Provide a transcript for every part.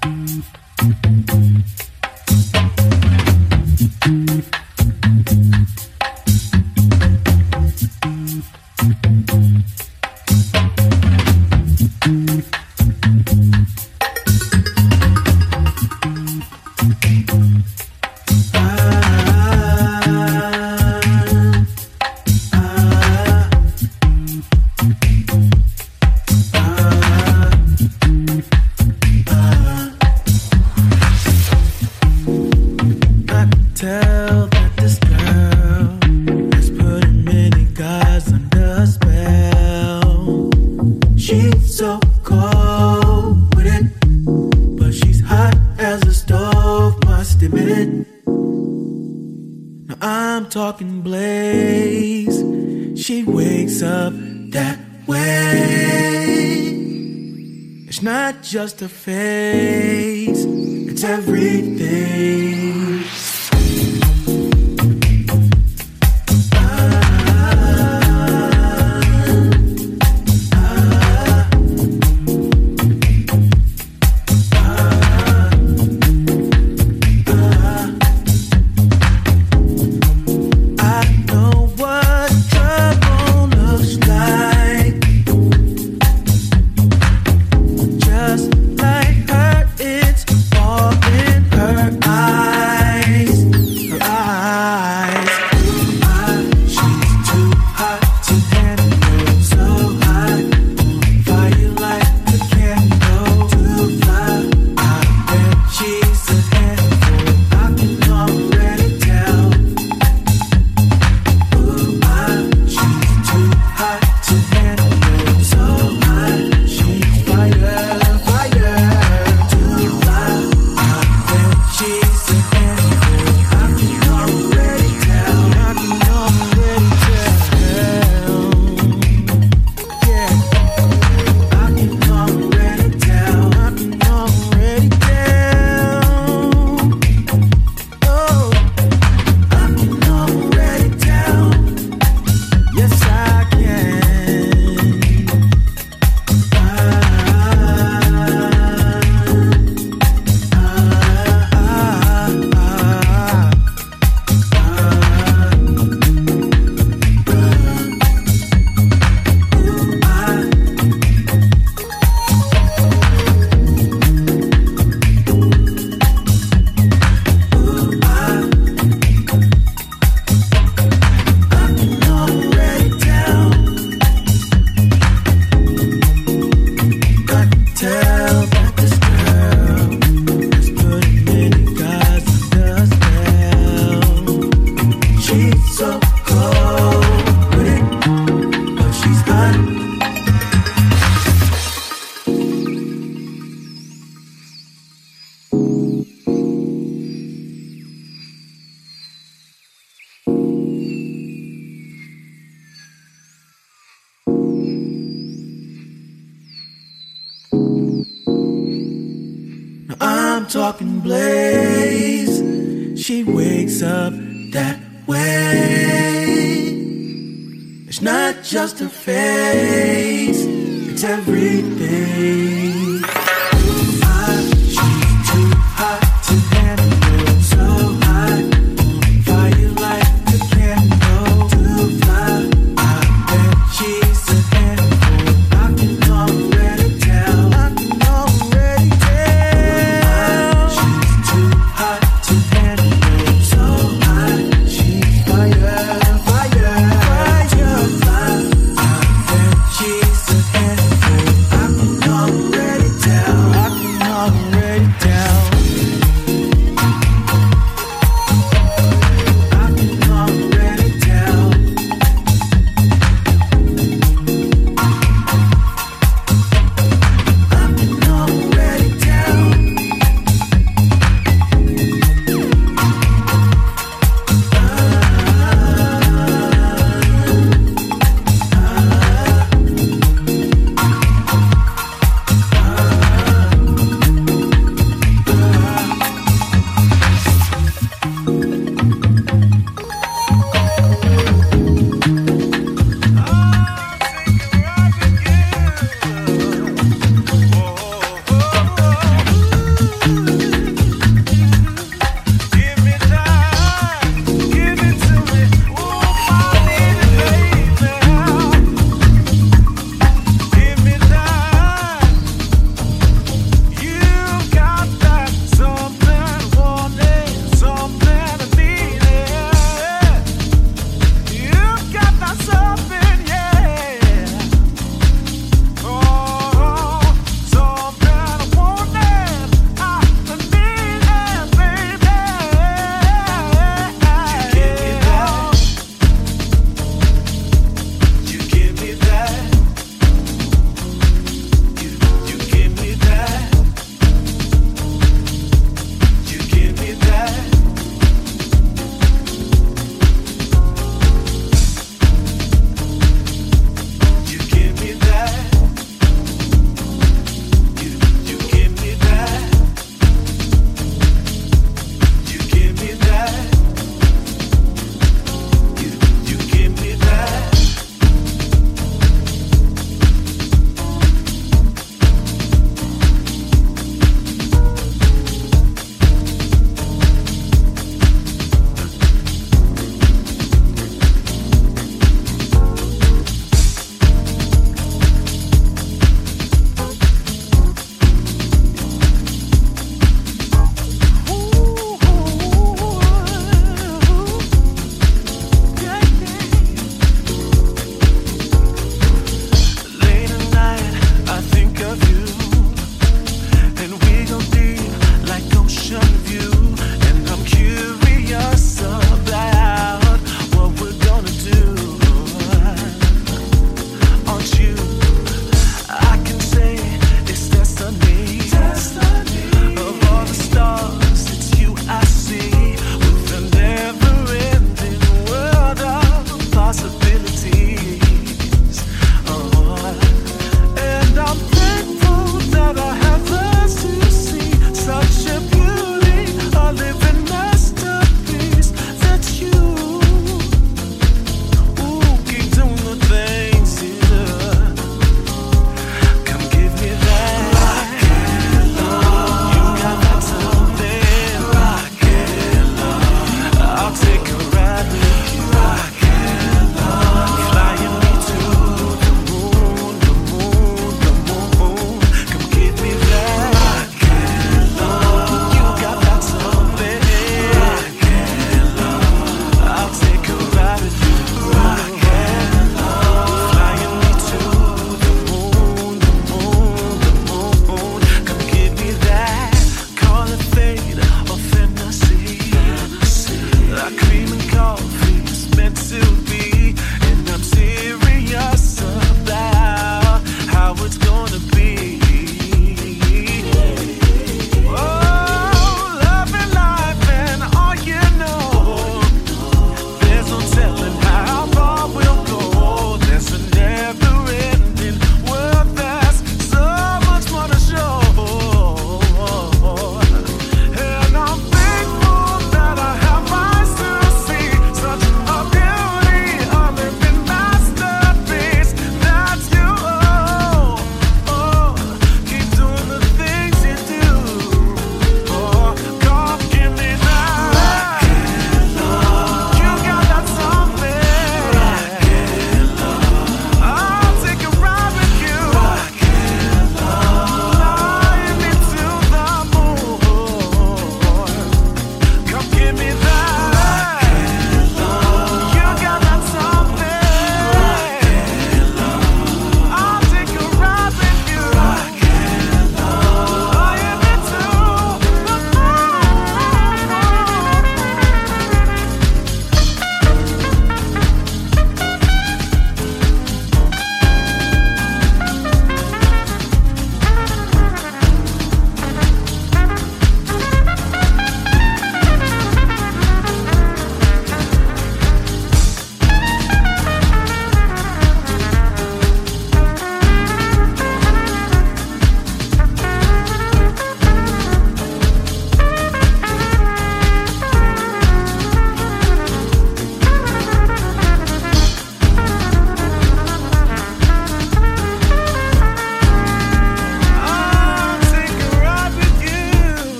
just a phase, it's everything.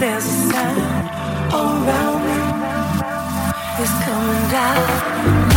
Can you hear it?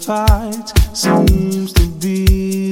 fight seems to be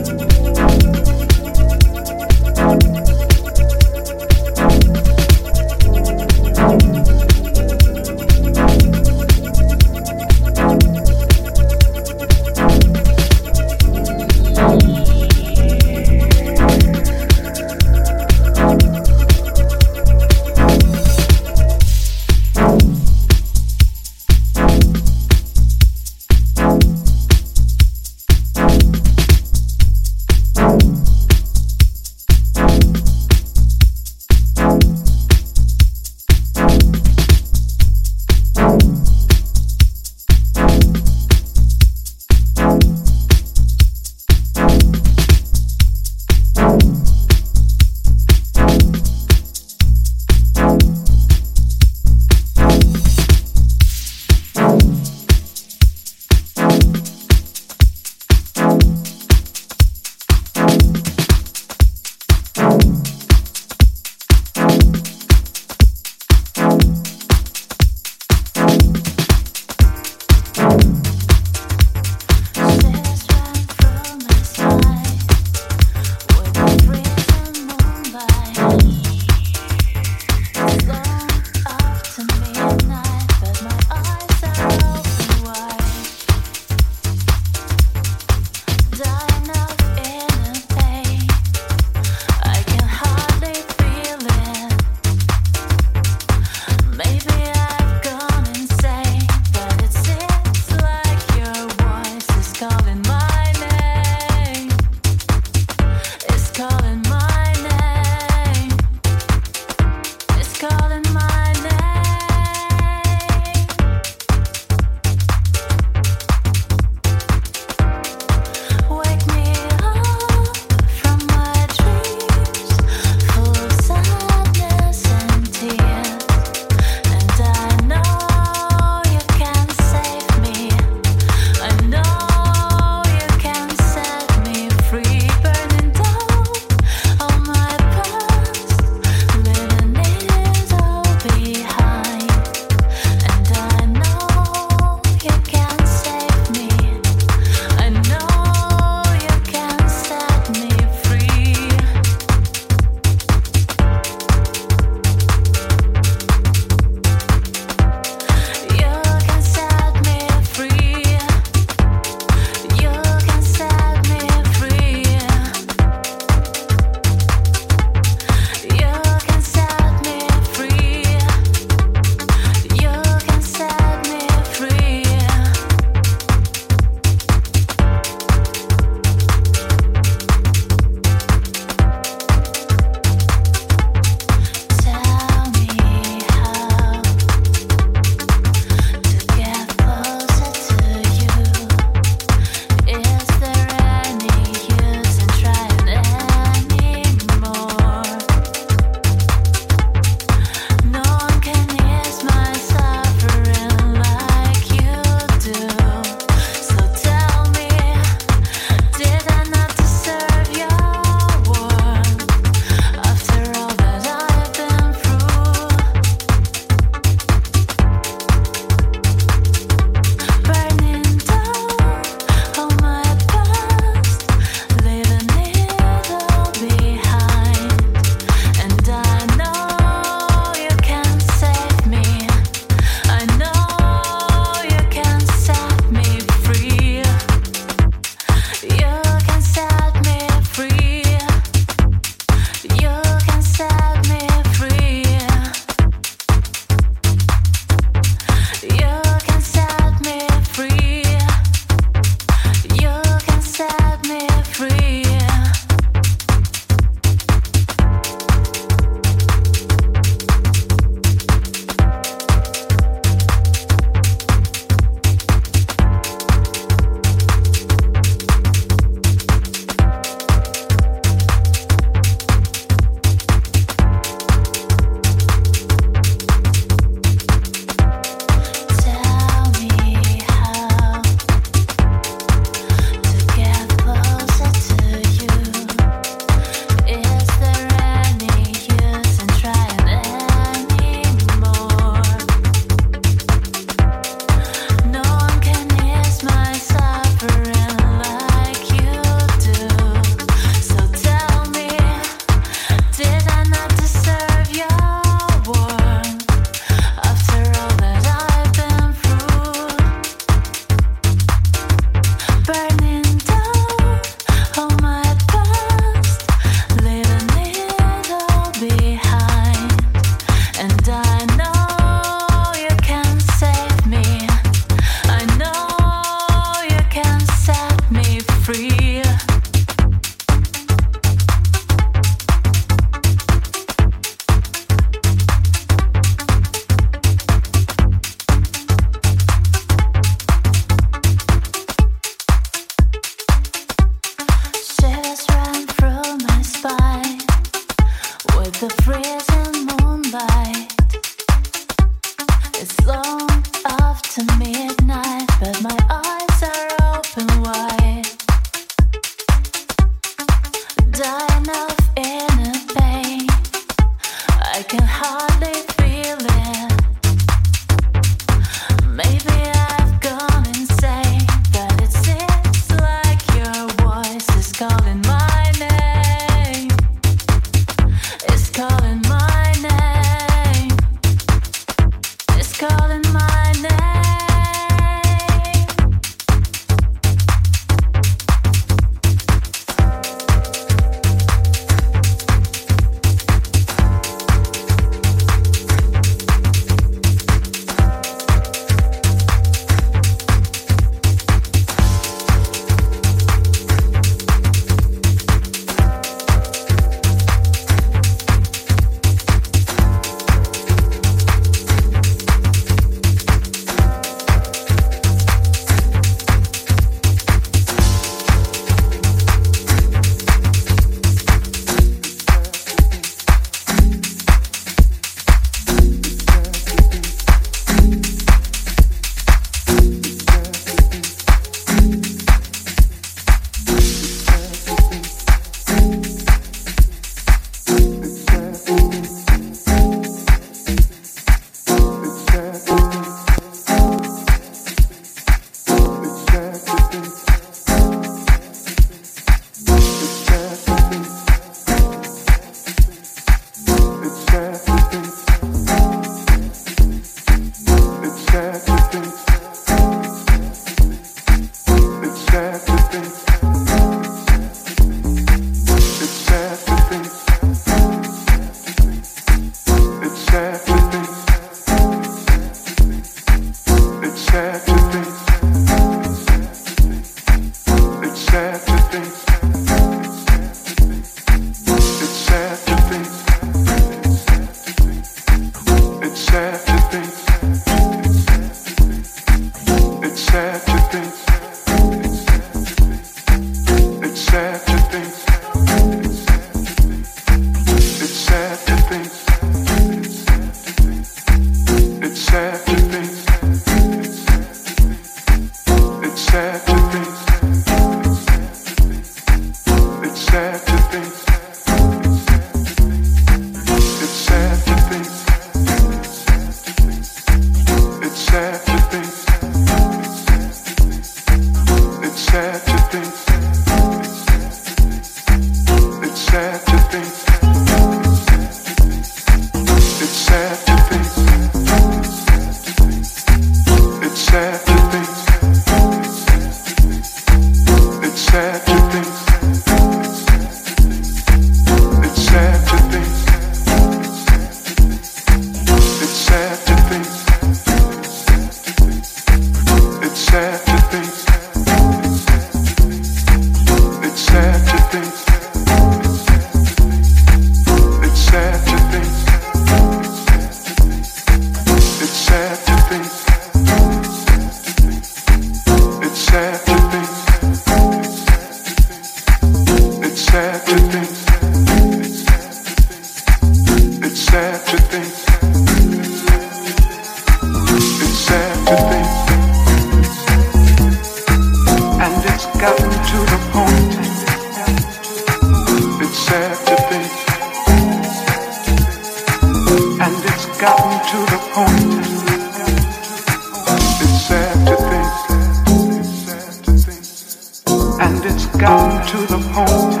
gotten to the point.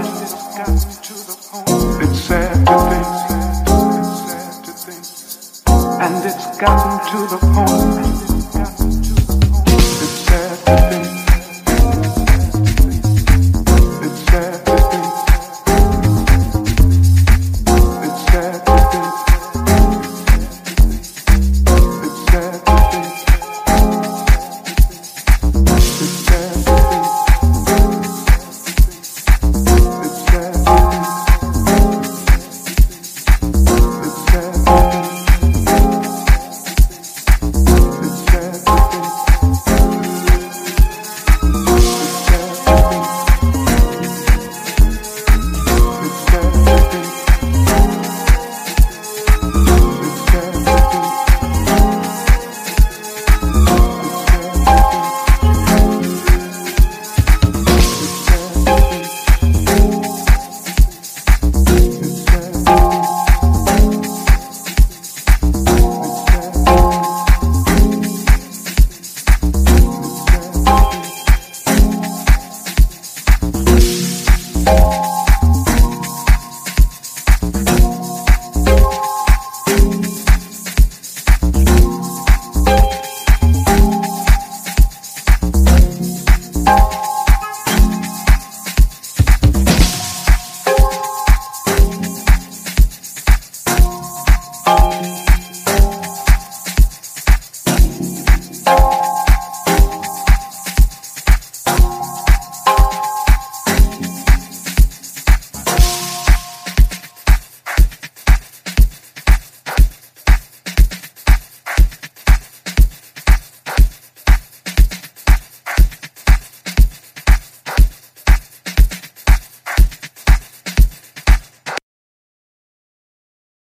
It's sad to think. And it's gotten to the point.